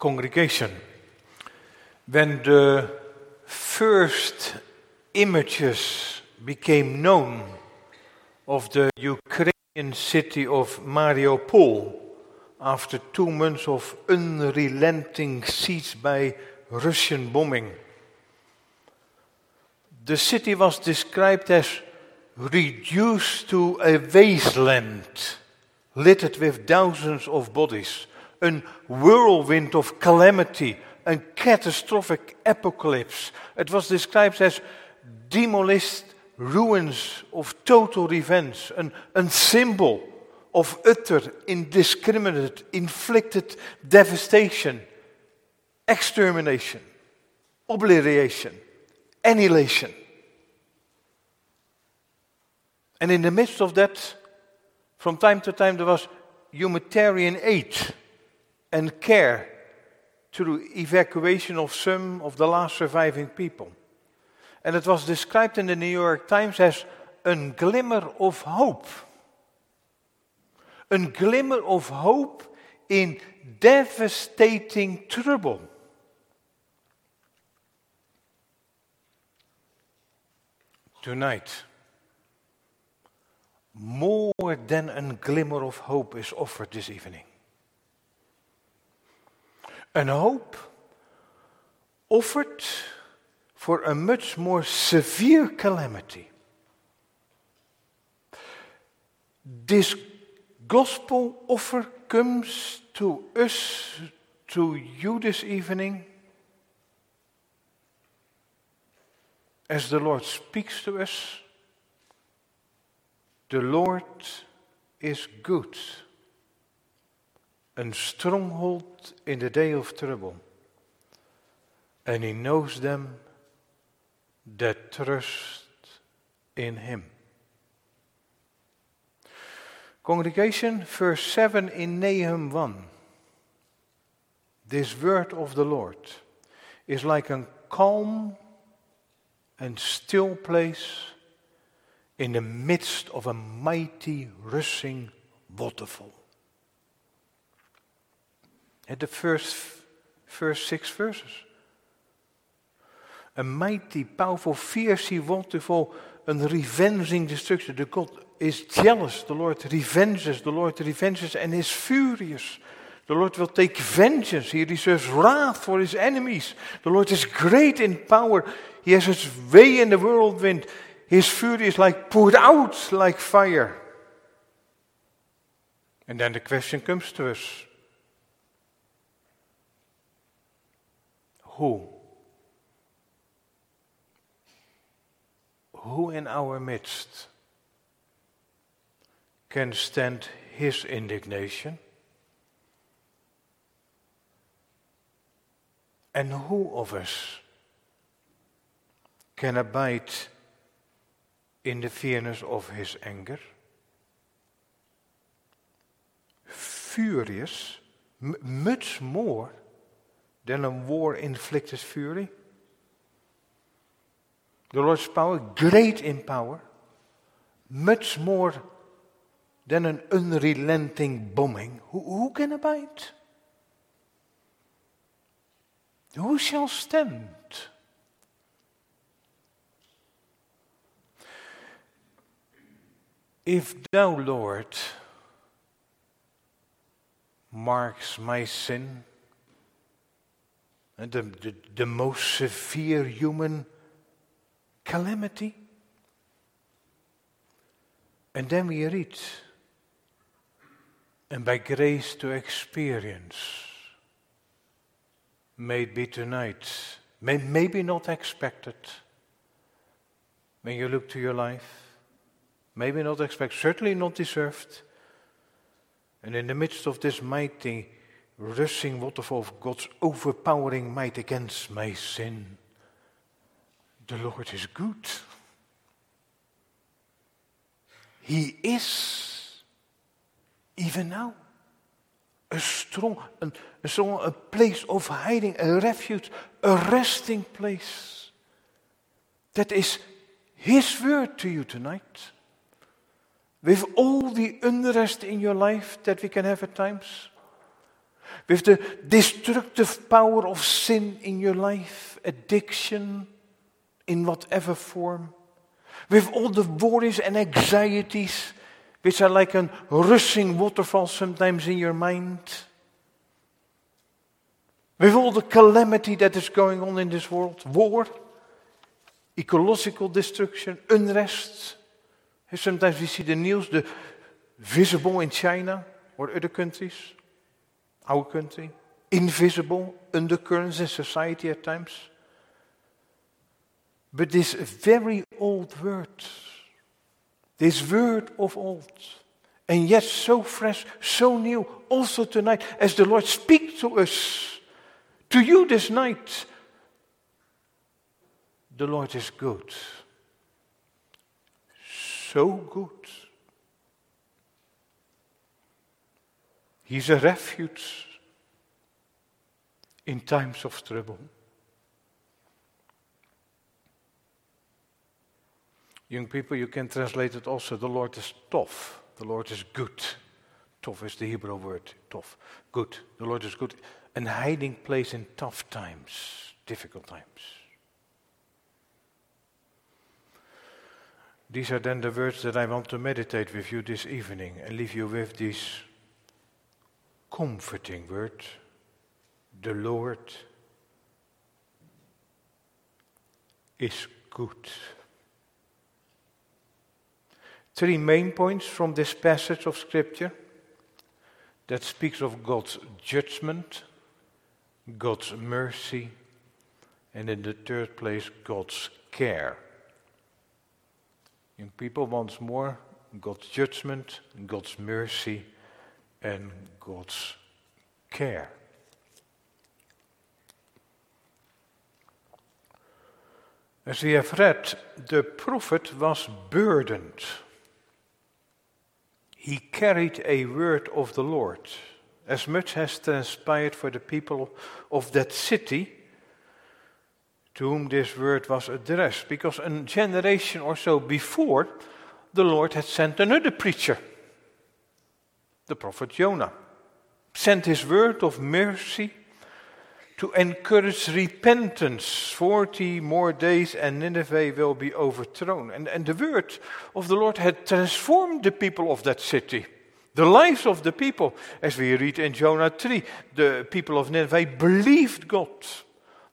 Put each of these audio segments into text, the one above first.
congregation. When the first images became known of the Ukrainian city of Mariupol after two months of unrelenting siege by Russian bombing, the city was described as reduced to a wasteland littered with thousands of bodies, a whirlwind of calamity, a catastrophic apocalypse. It was described as demolished ruins of total revenge, an, a symbol of utter, indiscriminate, inflicted devastation, extermination, obliteration, annihilation. And in the midst of that, from time to time, there was humanitarian aid and care through evacuation of some of the last surviving people. And it was described in the New York Times as a glimmer of hope. A glimmer of hope in devastating trouble. Tonight, more than a glimmer of hope is offered this evening. An hope offered for a much more severe calamity. This gospel offer comes to us, to you this evening, as the Lord speaks to us the Lord is good, a stronghold in the day of trouble, and He knows them that trust in Him. Congregation, verse 7 in Nahum 1. This word of the Lord is like a calm and still place in the midst of a mighty rushing waterfall. At the first, first six verses. A mighty, powerful, fierce waterfall, a revenging destruction. The God is jealous. The Lord revenges. The Lord revenges and is furious. The Lord will take vengeance. He reserves wrath for his enemies. The Lord is great in power. He has his way in the whirlwind. His fury is like poured out like fire. And then the question comes to us Who? Who in our midst can stand his indignation? And who of us can abide in the fierceness of his anger. Furious, m- much more than a war inflicted fury. The Lord's power, great in power, much more than an unrelenting bombing. Who, who can abide? Who shall stand? If thou, Lord, marks my sin, the, the, the most severe human calamity, and then we read, and by grace to experience, may it be tonight, may, maybe not expected, when you look to your life. Maybe not expect, certainly not deserved. And in the midst of this mighty, rushing water of God's overpowering might against my sin, the Lord is good. He is, even now, a strong, a, a strong, a place of hiding, a refuge, a resting place. That is His word to you tonight. With all the unrest in your life that we can have at times, with the destructive power of sin in your life, addiction in whatever form, with all the worries and anxieties which are like a rushing waterfall sometimes in your mind, with all the calamity that is going on in this world war, ecological destruction, unrest. Sometimes we see the news, the visible in China or other countries, our country, invisible undercurrents in society at times. But this very old word, this word of old, and yet so fresh, so new, also tonight, as the Lord speaks to us, to you this night, the Lord is good. So good. He's a refuge in times of trouble. Young people, you can translate it also the Lord is tough, the Lord is good. Tov is the Hebrew word, tov, good. The Lord is good. A hiding place in tough times, difficult times. These are then the words that I want to meditate with you this evening and leave you with these comforting word, The Lord is good. Three main points from this passage of Scripture that speaks of God's judgment, God's mercy, and in the third place, God's care. Young people, once more, God's judgment, God's mercy, and God's care. As we have read, the prophet was burdened he carried a word of the Lord. As much has transpired for the people of that city to whom this word was addressed, because a generation or so before, the Lord had sent another preacher, the prophet Jonah, sent his word of mercy to encourage repentance. 40 more days and Nineveh will be overthrown. And, and the word of the Lord had transformed the people of that city. The lives of the people, as we read in Jonah 3, the people of Nineveh believed God.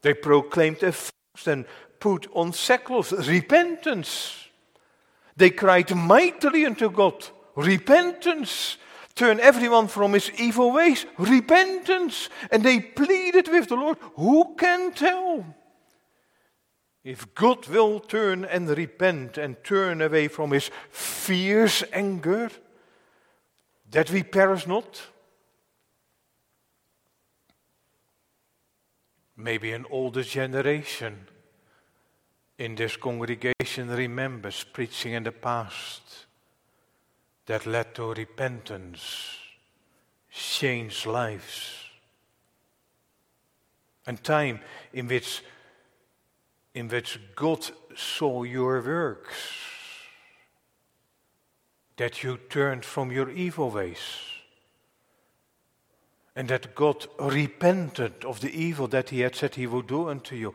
They proclaimed a fast and put on sackcloth, repentance. They cried mightily unto God, repentance. Turn everyone from his evil ways, repentance. And they pleaded with the Lord. Who can tell? If God will turn and repent and turn away from his fierce anger, that we perish not. Maybe an older generation in this congregation remembers preaching in the past that led to repentance, changed lives. And time in which, in which God saw your works, that you turned from your evil ways, and that God repented of the evil that He had said He would do unto you.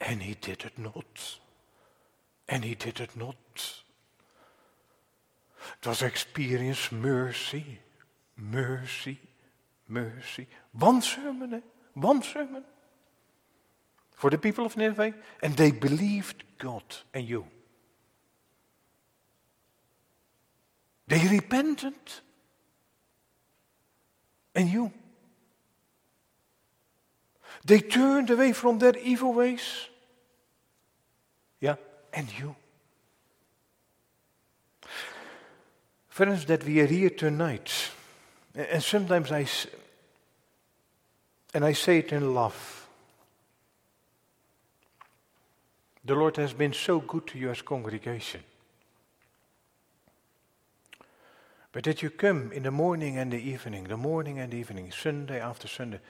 And He did it not. And He did it not. Was experience mercy, mercy, mercy. One sermon, eh? one sermon for the people of Nineveh, and they believed God and you. They repented, and you. They turned away from their evil ways. Yeah, and you. Friends, that we are here tonight, and sometimes I, and I say it in love. The Lord has been so good to you as congregation. But that you come in the morning and the evening, the morning and the evening, Sunday after Sunday,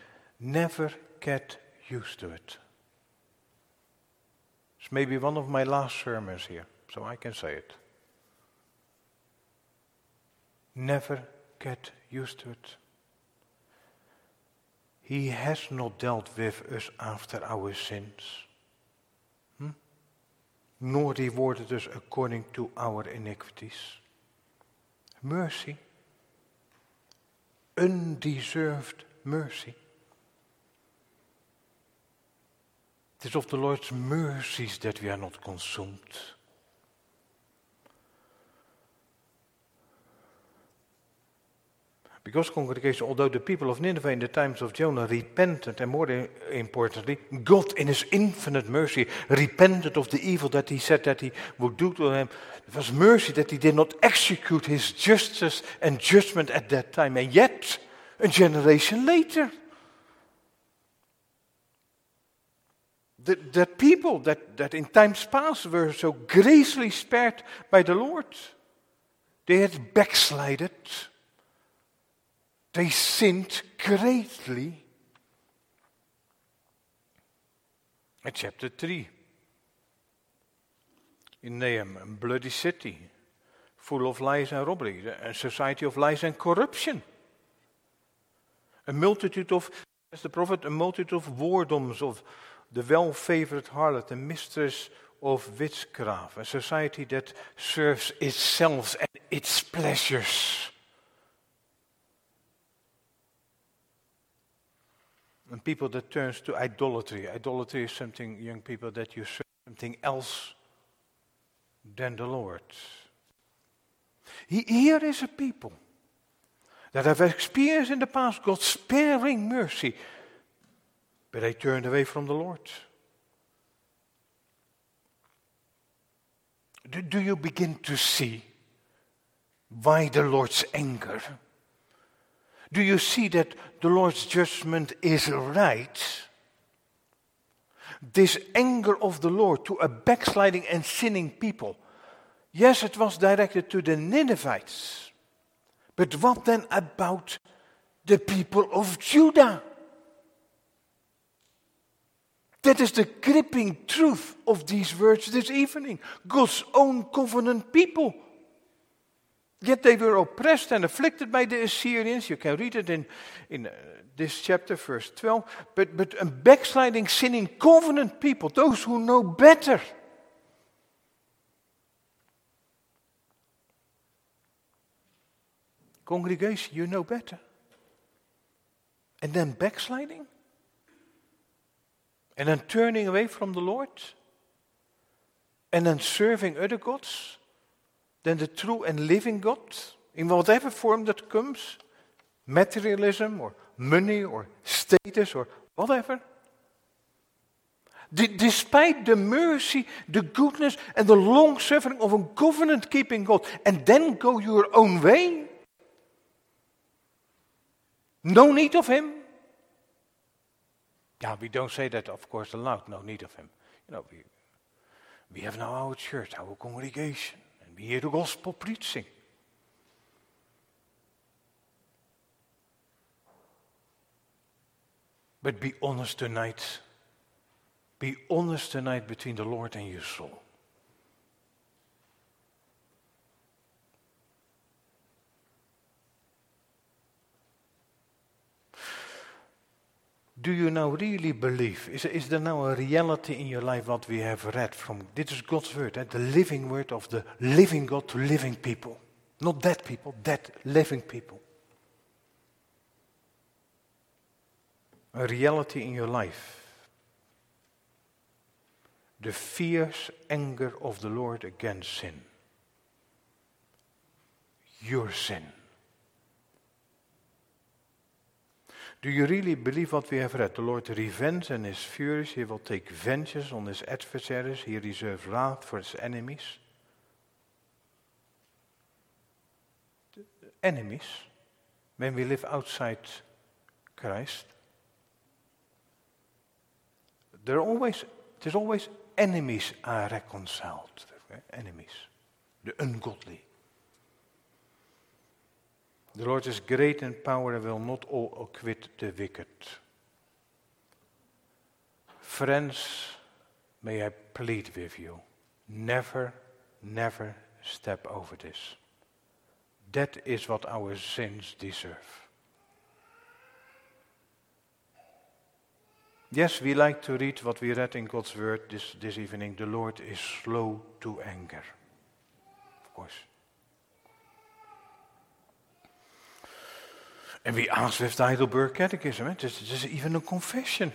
never get used to it. It's maybe one of my last sermons here, so I can say it. Never get used to it. He has not dealt with us after our sins, hmm? nor rewarded us according to our iniquities. Mercy, undeserved mercy. It is of the Lord's mercies that we are not consumed. Because, congregation, although the people of Nineveh in the times of Jonah repented, and more importantly, God in his infinite mercy repented of the evil that he said that he would do to them, it was mercy that he did not execute his justice and judgment at that time. And yet, a generation later, that, people that, that in times past were so graciously spared by the Lord, they had backslided they sinned greatly. In chapter 3, in Nahum, a bloody city, full of lies and robbery, a society of lies and corruption. A multitude of, as the prophet, a multitude of whoredoms, of the well favored harlot, the mistress of witchcraft, a society that serves itself and its pleasures. And people that turns to idolatry. Idolatry is something, young people, that you serve something else than the Lord. Here is a people that have experienced in the past God's sparing mercy, but they turned away from the Lord. Do, do you begin to see why the Lord's anger? Do you see that the Lord's judgment is right? This anger of the Lord to a backsliding and sinning people. Yes, it was directed to the Ninevites. But what then about the people of Judah? That is the gripping truth of these words this evening. God's own covenant people Yet they were oppressed and afflicted by the Assyrians. You can read it in, in uh, this chapter, verse 12. But, but a backsliding, sinning, covenant people, those who know better. Congregation, you know better. And then backsliding? And then turning away from the Lord? And then serving other gods? Than the true and living God in whatever form that comes materialism or money or status or whatever. D- despite the mercy, the goodness, and the long suffering of a covenant keeping God, and then go your own way? No need of Him? Yeah, we don't say that, of course, aloud, no need of Him. You know, we, we have now our church, our congregation the gospel preaching. But be honest tonight. Be honest tonight between the Lord and your soul. Do you now really believe? Is, is there now a reality in your life what we have read from? This is God's word, eh? the living word of the living God to living people. Not dead people, dead living people. A reality in your life. The fierce anger of the Lord against sin. Your sin. Do you really believe what we have read? The Lord revenge and is furious. He will take vengeance on his adversaries. He reserves wrath for his enemies. Enemies, when we live outside Christ, there always, there's always enemies are reconciled. Enemies, the ungodly. The Lord is great in power and will not all acquit the wicked. Friends, may I plead with you never, never step over this. That is what our sins deserve. Yes, we like to read what we read in God's word this, this evening. The Lord is slow to anger. Of course. And we ask with Heidelberg Catechism, eh? this, this is even a confession.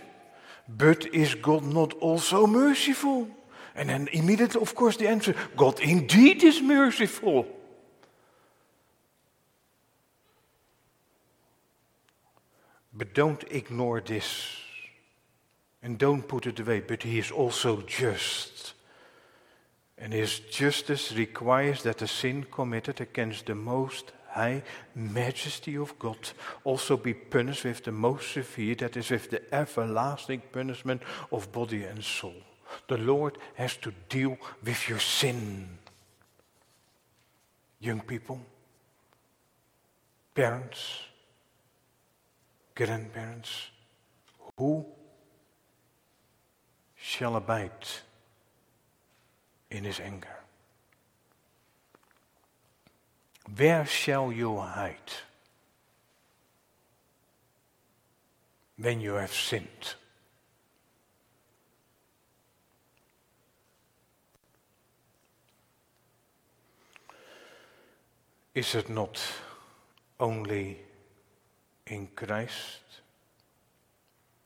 But is God not also merciful? And then immediately, of course, the answer God indeed is merciful. But don't ignore this. And don't put it away. But he is also just. And his justice requires that the sin committed against the most high majesty of God also be punished with the most severe, that is, with the everlasting punishment of body and soul. The Lord has to deal with your sin. Young people, parents, grandparents, who shall abide in his anger? Where shall you hide when you have sinned? Is it not only in Christ?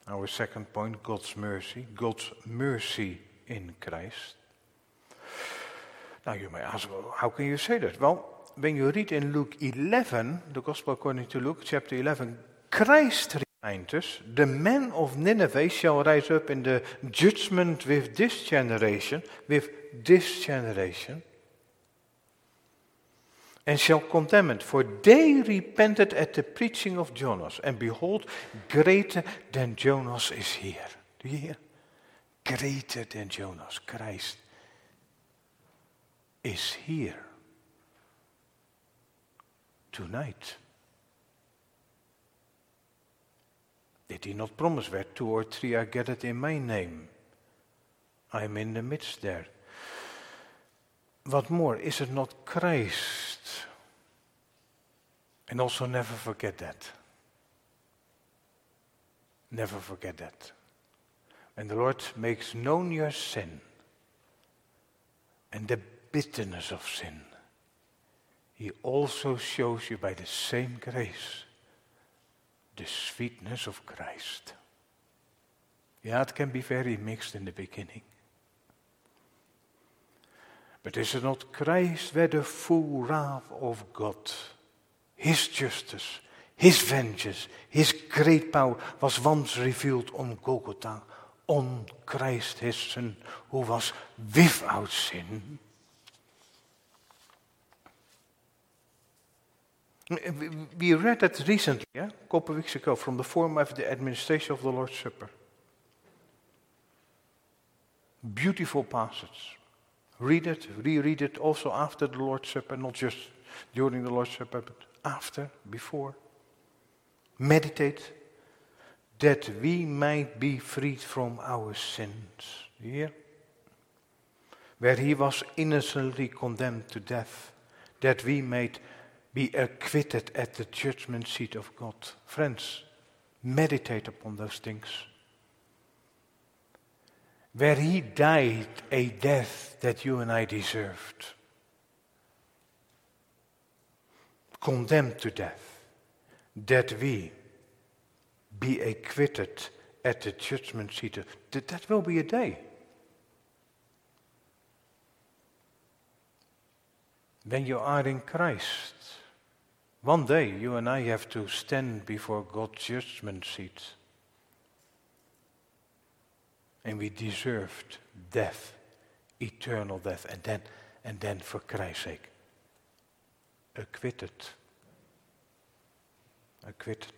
Our second point, God's mercy. God's mercy in Christ. Now you may ask, well, how can you say that? Well, when you read in Luke 11, the Gospel according to Luke, chapter 11, Christ reminds us, the men of Nineveh shall rise up in the judgment with this generation, with this generation, and shall condemn it, for they repented at the preaching of Jonas, and behold, greater than Jonas is here. Do you hear? Greater than Jonas, Christ is here tonight. Did he not promise where two or three are gathered in my name? I am in the midst there. What more, is it not Christ? And also never forget that. Never forget that. When the Lord makes known your sin and the bitterness of sin, he also shows you by the same grace the sweetness of Christ. Yeah, it can be very mixed in the beginning. But is it not Christ where the full wrath of God, His justice, His vengeance, His great power was once revealed on Golgotha, on Christ His Son, who was without sin? Eh, we read that recently, yeah, a couple of weeks ago, from the form of the administration of the Lord's Supper. Beautiful passage. Read it, reread it also after the Lord's Supper, not just during the Lord's Supper, but after, before. Meditate that we might be freed from our sins. Here, where he was innocently condemned to death, that we might be acquitted at the judgment seat of God. Friends, meditate upon those things. Where he died a death that you and I deserved, condemned to death, that we be acquitted at the judgment seat. That, that will be a day. When you are in Christ, one day you and I have to stand before God's judgment seat. And we deserved death, eternal death, and then, and then for Christ's sake, acquitted. Acquitted.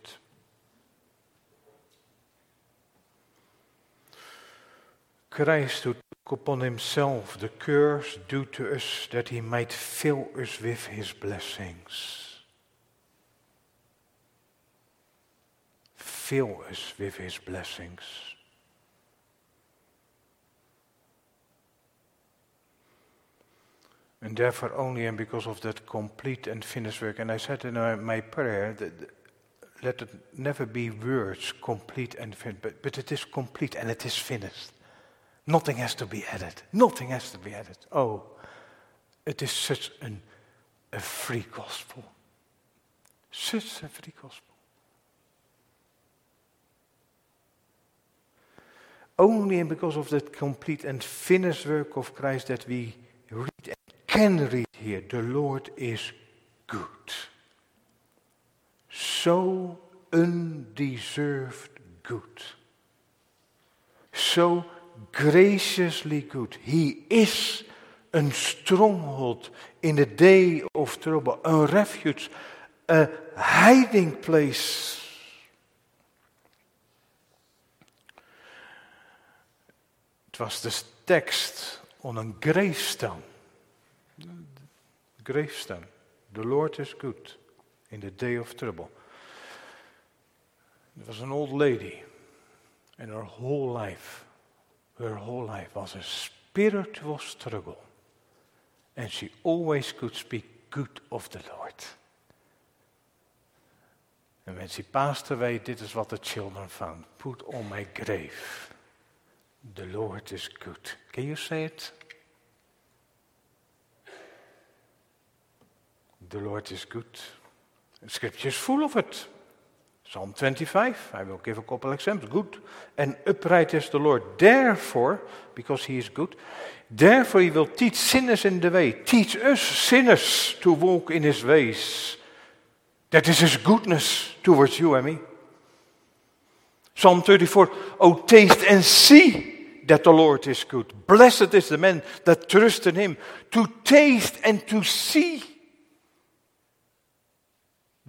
Christ who took upon himself the curse due to us that he might fill us with his blessings. Fill us with his blessings. And therefore, only and because of that complete and finished work, and I said in my prayer that let it never be words, complete and finished, but, but it is complete and it is finished. Nothing has to be added. Nothing has to be added. Oh, it is such an, a free gospel. Such a free gospel. Only and because of that complete and finished work of Christ that we read and can read here, the Lord is good. So undeserved good. So graciously good. He is a stronghold in the day of trouble, a refuge, a hiding place. Was de tekst on een gravestone. Gravestone. The Lord is good in the day of trouble. There was an old lady, and her whole life, her whole life was a spiritual struggle. And she always could speak good of the Lord. And when she passed away, this is what the children found. Put on my grave, the Lord is good. Can you say it? The Lord is good. The scripture is full of it. Psalm 25, I will give a couple examples. Good and upright is the Lord. Therefore, because he is good, therefore he will teach sinners in the way. Teach us sinners to walk in his ways. That is his goodness towards you and me. Psalm 34, Oh, taste and see that the Lord is good. Blessed is the man that trusts in him. To taste and to see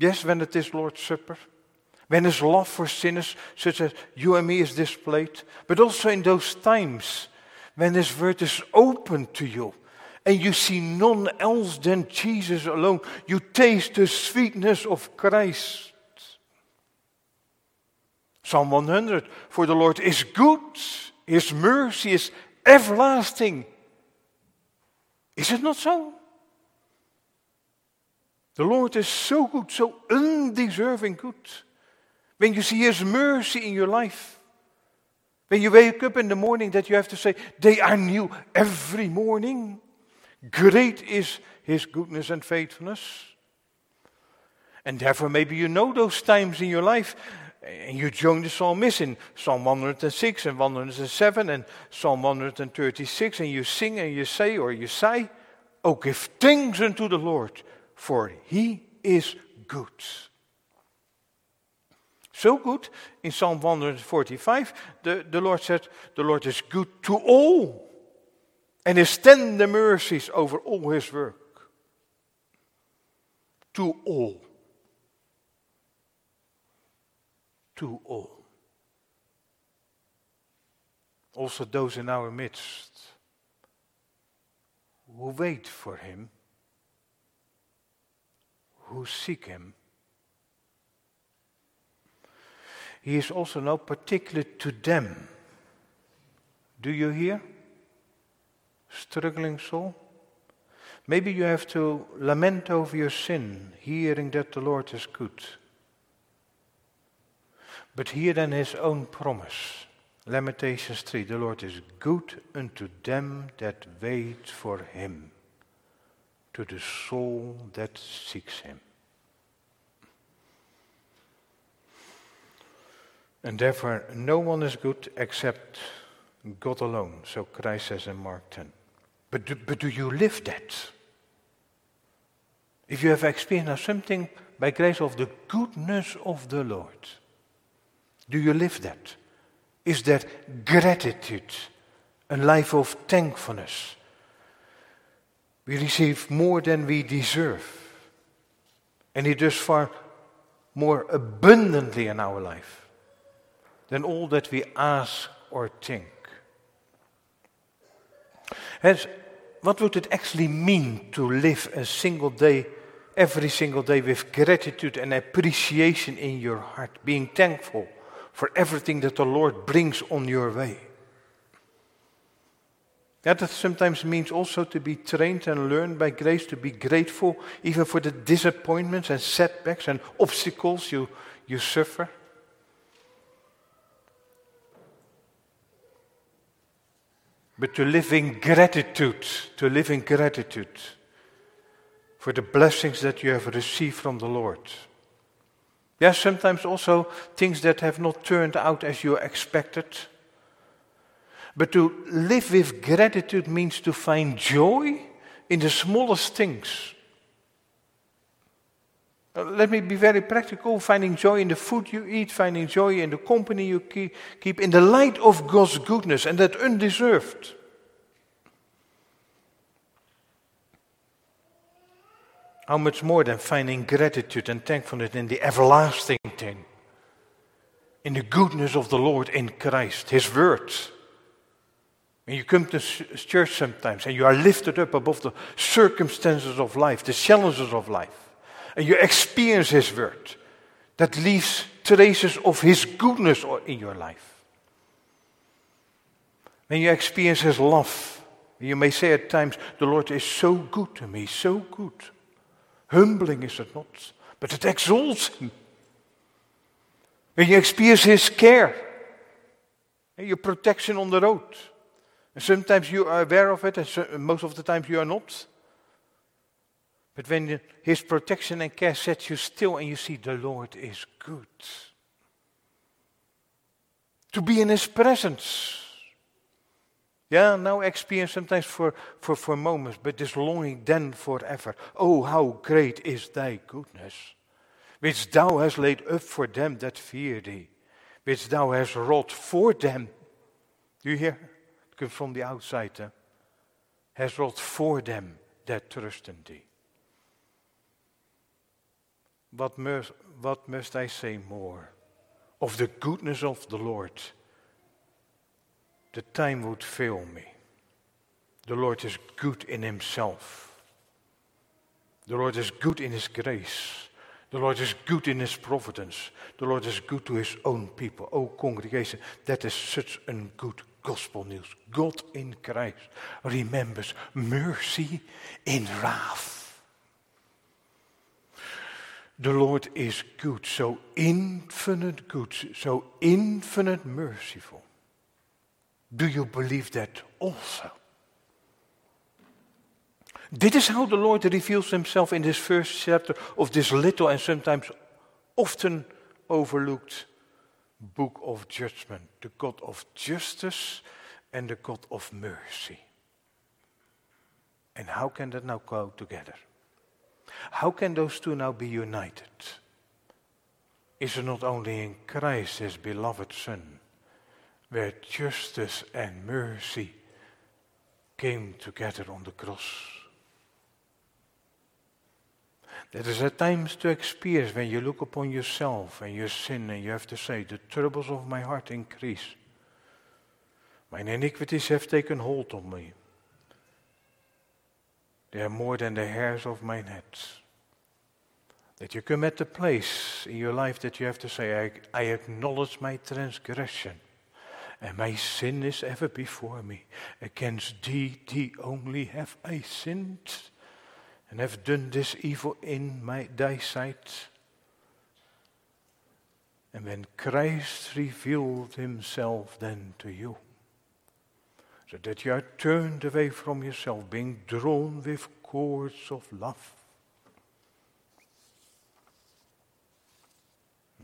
Yes, when it is Lord's Supper, when His love for sinners, such as you and me, is displayed, but also in those times when His word is open to you and you see none else than Jesus alone, you taste the sweetness of Christ. Psalm 100 For the Lord is good, His mercy is everlasting. Is it not so? The Lord is so good, so undeserving good. When you see His mercy in your life, when you wake up in the morning, that you have to say, They are new every morning. Great is His goodness and faithfulness. And therefore, maybe you know those times in your life, and you join the psalmist in Psalm 106 and 107 and Psalm 136, and you sing and you say, or you say, Oh, give thanks unto the Lord for he is good. So good, in Psalm 145, the, the Lord said, The Lord is good to all, and his tender mercies over all his work. To all. To all. Also, those in our midst who wait for him who seek him. He is also now particular to them. Do you hear? Struggling soul? Maybe you have to lament over your sin, hearing that the Lord is good. But hear then his own promise. Lamentations 3 The Lord is good unto them that wait for him to the soul that seeks him. And therefore, no one is good except God alone, so Christ says in Mark 10. But do, but do you live that? If you have experienced something by grace of the goodness of the Lord, do you live that? Is that gratitude, a life of thankfulness? We receive more than we deserve. And He does far more abundantly in our life than all that we ask or think. What would it actually mean to live a single day, every single day, with gratitude and appreciation in your heart, being thankful for everything that the Lord brings on your way? That sometimes means also to be trained and learned by grace to be grateful even for the disappointments and setbacks and obstacles you, you suffer. But to live in gratitude, to live in gratitude for the blessings that you have received from the Lord. Yes, sometimes also things that have not turned out as you expected. But to live with gratitude means to find joy in the smallest things. Uh, let me be very practical finding joy in the food you eat, finding joy in the company you keep, in the light of God's goodness, and that undeserved. How much more than finding gratitude and thankfulness in the everlasting thing, in the goodness of the Lord in Christ, His Word. When you come to church sometimes and you are lifted up above the circumstances of life, the challenges of life, and you experience His Word, that leaves traces of His goodness in your life. When you experience His love, you may say at times, The Lord is so good to me, so good. Humbling is it not, but it exalts Him. When you experience His care, and your protection on the road, and sometimes you are aware of it, and so, most of the times you are not. But when His protection and care sets you still and you see the Lord is good. To be in His presence. Yeah, now experience sometimes for, for, for moments, but this longing then forever. Oh, how great is thy goodness, which thou hast laid up for them that fear thee, which thou hast wrought for them. Do you hear? comes from the outside, has wrought for them that trust in thee. What must, what must I say more? Of the goodness of the Lord. The time would fail me. The Lord is good in himself. The Lord is good in his grace. The Lord is good in his providence. The Lord is good to his own people. Oh, congregation, that is such a good gospel news. God in Christ remembers mercy in wrath. The Lord is good, so infinite good, so infinite merciful. Do you believe that also? This is how the Lord reveals himself in this first chapter of this little and sometimes often overlooked book of judgment, the God of justice and the God of mercy. And how can that now go together? How can those two now be united? Is it not only in Christ, his beloved Son, where justice and mercy came together on the cross? That is at times to experience when you look upon yourself and your sin and you have to say, the troubles of my heart increase. Mine iniquities have taken hold on me. They are more than the hairs of mine head. That you come at the place in your life that you have to say, I, I acknowledge my transgression. And my sin is ever before me. Against thee, thee only have I sinned and have done this evil in my thy sight. And when Christ revealed himself then to you, so that you are turned away from yourself, being drawn with cords of love.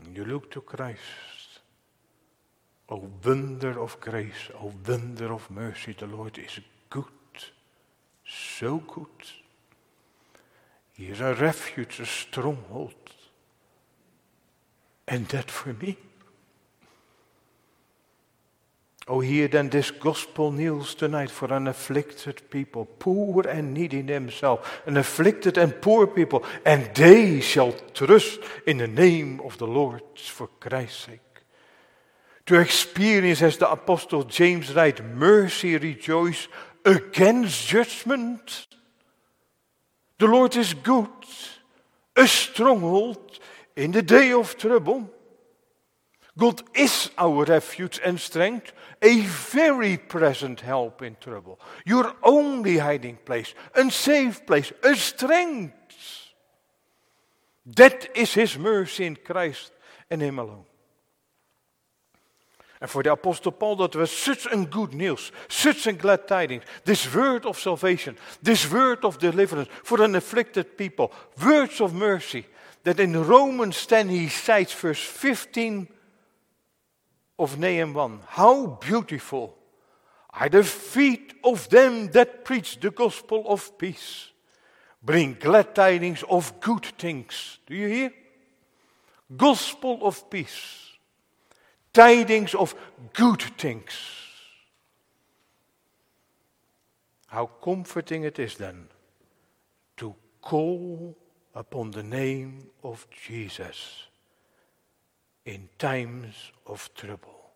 And you look to Christ. O wonder of grace, O wonder of mercy, the Lord is good, so good. He is a refuge, a stronghold. And that for me. Oh, hear then this gospel news tonight for an afflicted people, poor and needy themselves, an afflicted and poor people, and they shall trust in the name of the Lord for Christ's sake. To experience, as the Apostle James writes, mercy rejoice against judgment. The Lord is good, a stronghold in the day of trouble. God is our refuge and strength, a very present help in trouble. Your only hiding place, a safe place, a strength. That is His mercy in Christ. and Him alone. And for the Apostle Paul, that was such a good news, such a glad tidings. This word of salvation, this word of deliverance for an afflicted people, words of mercy. That in Romans 10 he cites verse 15 of Nahum 1. How beautiful are the feet of them that preach the gospel of peace. Bring glad tidings of good things. Do you hear? Gospel of peace tidings of good things. How comforting it is then to call upon the name of Jesus in times of trouble.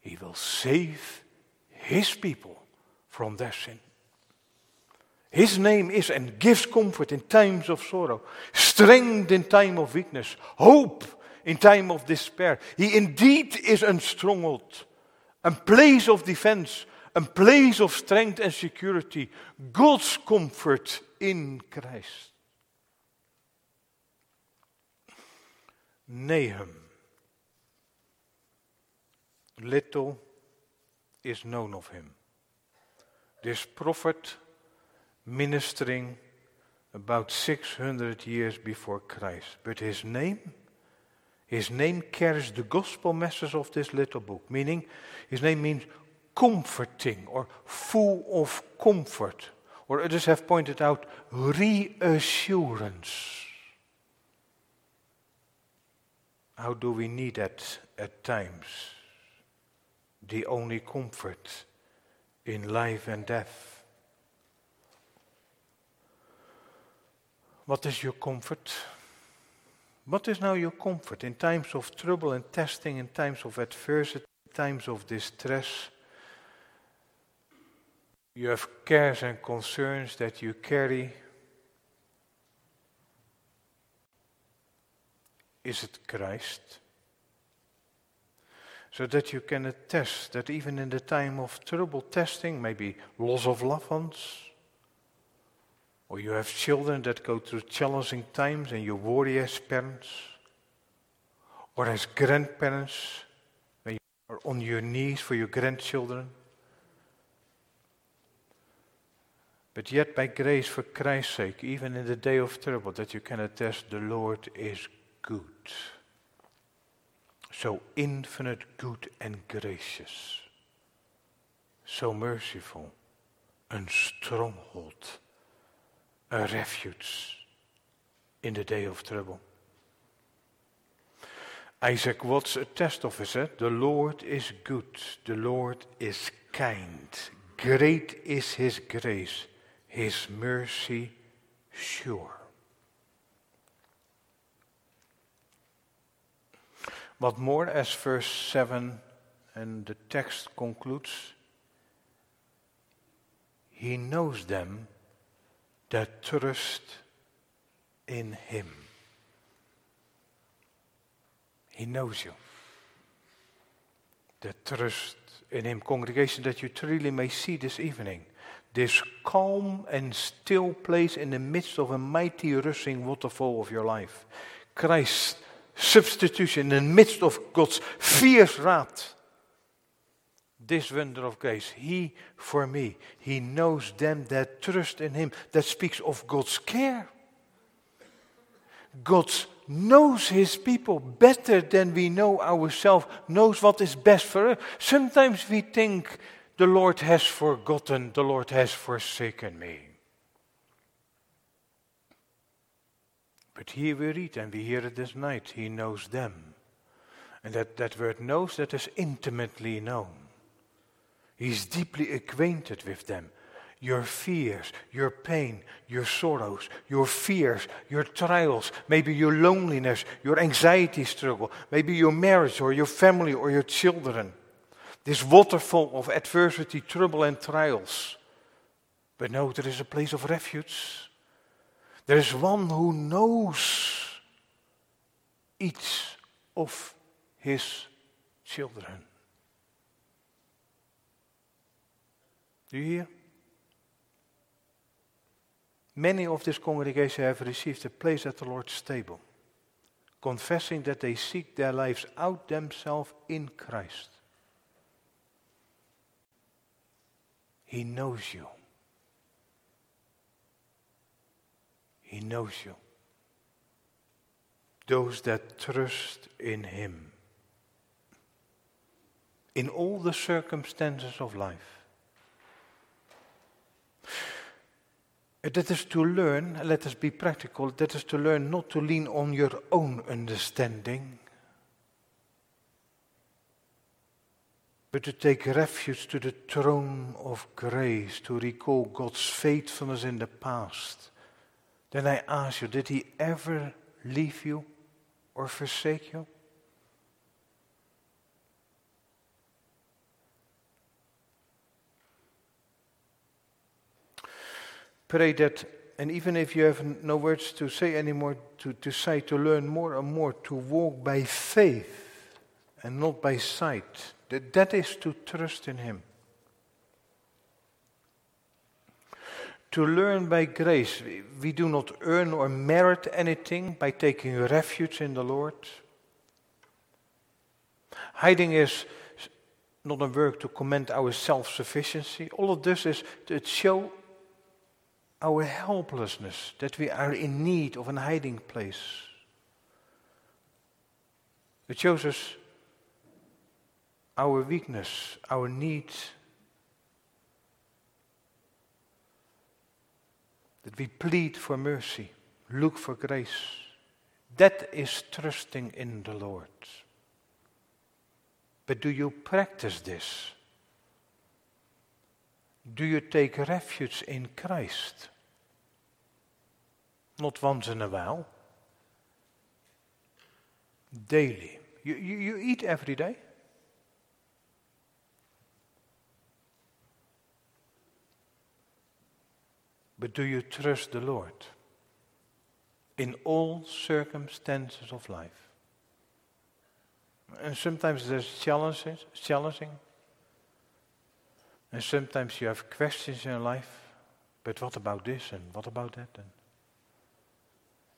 He will save his people from their sin. His name is and gives comfort in times of sorrow, strength in time of weakness, hope in time of despair. He indeed is a stronghold, a place of defense, a place of strength and security, God's comfort in Christ. Nahum. Little is known of him. This prophet ministering about 600 years before Christ, but his name his name carries the gospel message of this little book, meaning his name means comforting or full of comfort. Or others have pointed out reassurance. How do we need that at times? The only comfort in life and death. What is your comfort? What is now your comfort in times of trouble and testing, in times of adversity, times of distress? You have cares and concerns that you carry. Is it Christ? So that you can attest that even in the time of trouble, testing, maybe loss of loved ones, or you have children that go through challenging times and you worry as parents. Or as grandparents, when you are on your knees for your grandchildren. But yet, by grace, for Christ's sake, even in the day of trouble, that you can attest the Lord is good. So infinite good and gracious. So merciful and stronghold a refuge in the day of trouble. Isaac Watts, a test officer, the Lord is good, the Lord is kind, great is his grace, his mercy sure. What more, as verse 7 and the text concludes, he knows them that trust in Him. He knows you. The trust in Him. Congregation, that you truly may see this evening this calm and still place in the midst of a mighty rushing waterfall of your life. Christ's substitution in the midst of God's fierce wrath this wonder of grace. He for me. He knows them that trust in Him. That speaks of God's care. God knows His people better than we know ourselves, knows what is best for us. Sometimes we think the Lord has forgotten, the Lord has forsaken me. But here we read, and we hear it this night, He knows them. And that, that word knows, that is intimately known. He's deeply acquainted with them. Your fears, your pain, your sorrows, your fears, your trials, maybe your loneliness, your anxiety struggle, maybe your marriage or your family or your children. This waterfall of adversity, trouble, and trials. But no, there is a place of refuge. There is one who knows each of his children. Do you hear? Many of this congregation have received a place at the Lord's table. confessing that they seek their lives out themselves in Christ. He knows you. He knows you. Those that trust in Him. In all the circumstances of life. That is to learn, let us be practical, that is to learn not to lean on your own understanding, but to take refuge to the throne of grace, to recall God's faithfulness in the past. Then I ask you, did He ever leave you or forsake you? Pray that, and even if you have no words to say anymore, to, to say, to learn more and more, to walk by faith and not by sight. That, that is to trust in Him. To learn by grace. We do not earn or merit anything by taking refuge in the Lord. Hiding is not a work to commend our self sufficiency. All of this is to show our helplessness, that we are in need of a hiding place. It shows us our weakness, our need. That we plead for mercy, look for grace. That is trusting in the Lord. But do you practice this? Do you take refuge in Christ? Not once in a while. Daily. You, you, you eat every day? But do you trust the Lord in all circumstances of life? And sometimes there's challenges, challenging. And sometimes you have questions in life. But what about this and what about that? And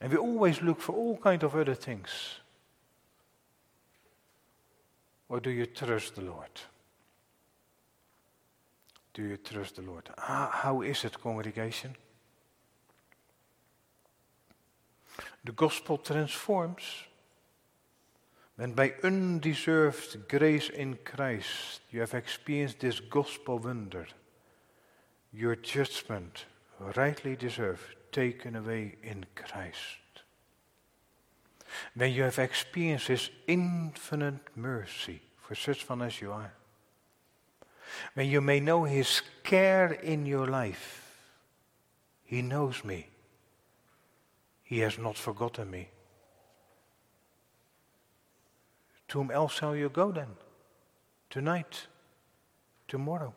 and we always look for all kind of other things. Or do you trust the Lord? Do you trust the Lord? Ah, how is it, congregation? The gospel transforms when by undeserved grace in Christ you have experienced this gospel wonder, your judgment, rightly deserved, taken away in Christ. When you have experienced His infinite mercy for such one as you are, when you may know His care in your life, He knows me. He has not forgotten me. To whom else shall you go then? Tonight? Tomorrow?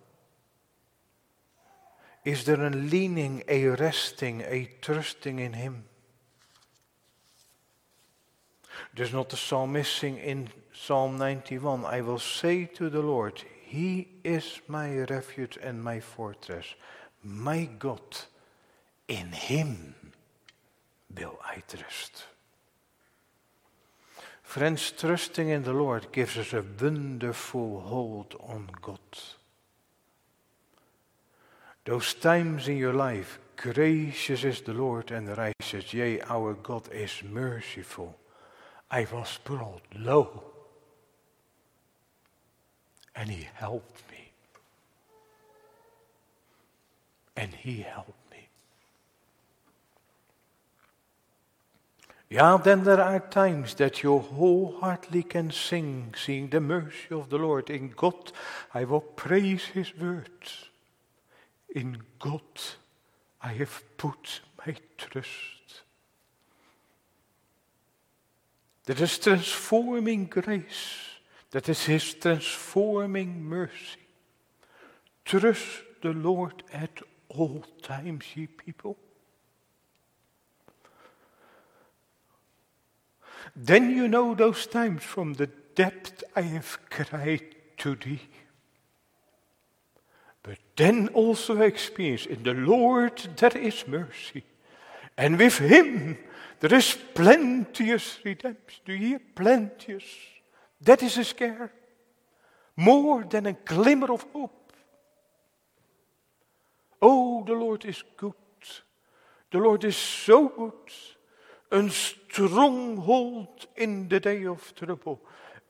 Is there a leaning, a resting, a trusting in Him? There's not the psalmist sing in Psalm 91 I will say to the Lord, He is my refuge and my fortress, my God. In Him will I trust. Friends, trusting in the Lord gives us a wonderful hold on God. Those times in your life, gracious is the Lord and righteous, yea, our God is merciful. I was brought low, and He helped me. And He helped me. Yeah, then there are times that you wholeheartedly can sing, seeing the mercy of the Lord. In God, I will praise His words. In God I have put my trust. That is transforming grace. That is His transforming mercy. Trust the Lord at all times, ye people. Then you know those times from the depth I have cried to thee. But then also experience in the Lord there is mercy. And with him there is plenteous redemption. Do you hear? Plenteous. That is a scare. More than a glimmer of hope. Oh, the Lord is good. The Lord is so good. A stronghold in the day of trouble.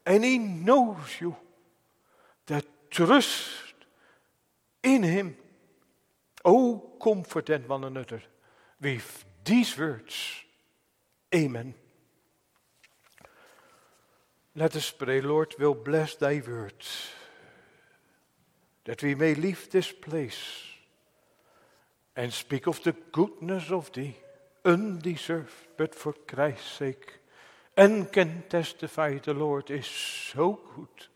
And he knows you. That trust in him. Oh, comfort one another with these words. Amen. Let us pray, Lord, will bless thy words, that we may leave this place and speak of the goodness of thee, undeserved, but for Christ's sake, and can testify the Lord is so good,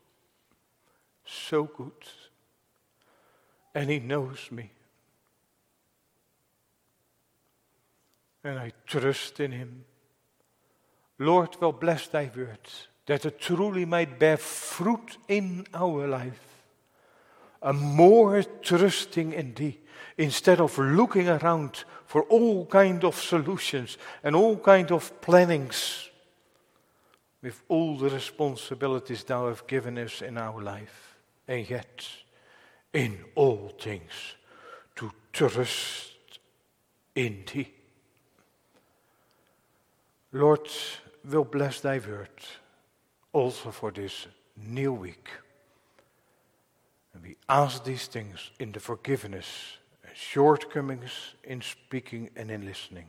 so good, and he knows me. And I trust in him. Lord, will bless thy words, that it truly might bear fruit in our life. A more trusting in thee, instead of looking around for all kind of solutions and all kind of plannings with all the responsibilities thou have given us in our life. And yet, in all things, to trust in thee. Lord, will bless thy word also for this new week. And we ask these things in the forgiveness and shortcomings in speaking and in listening.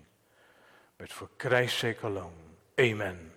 But for Christ's sake alone. Amen.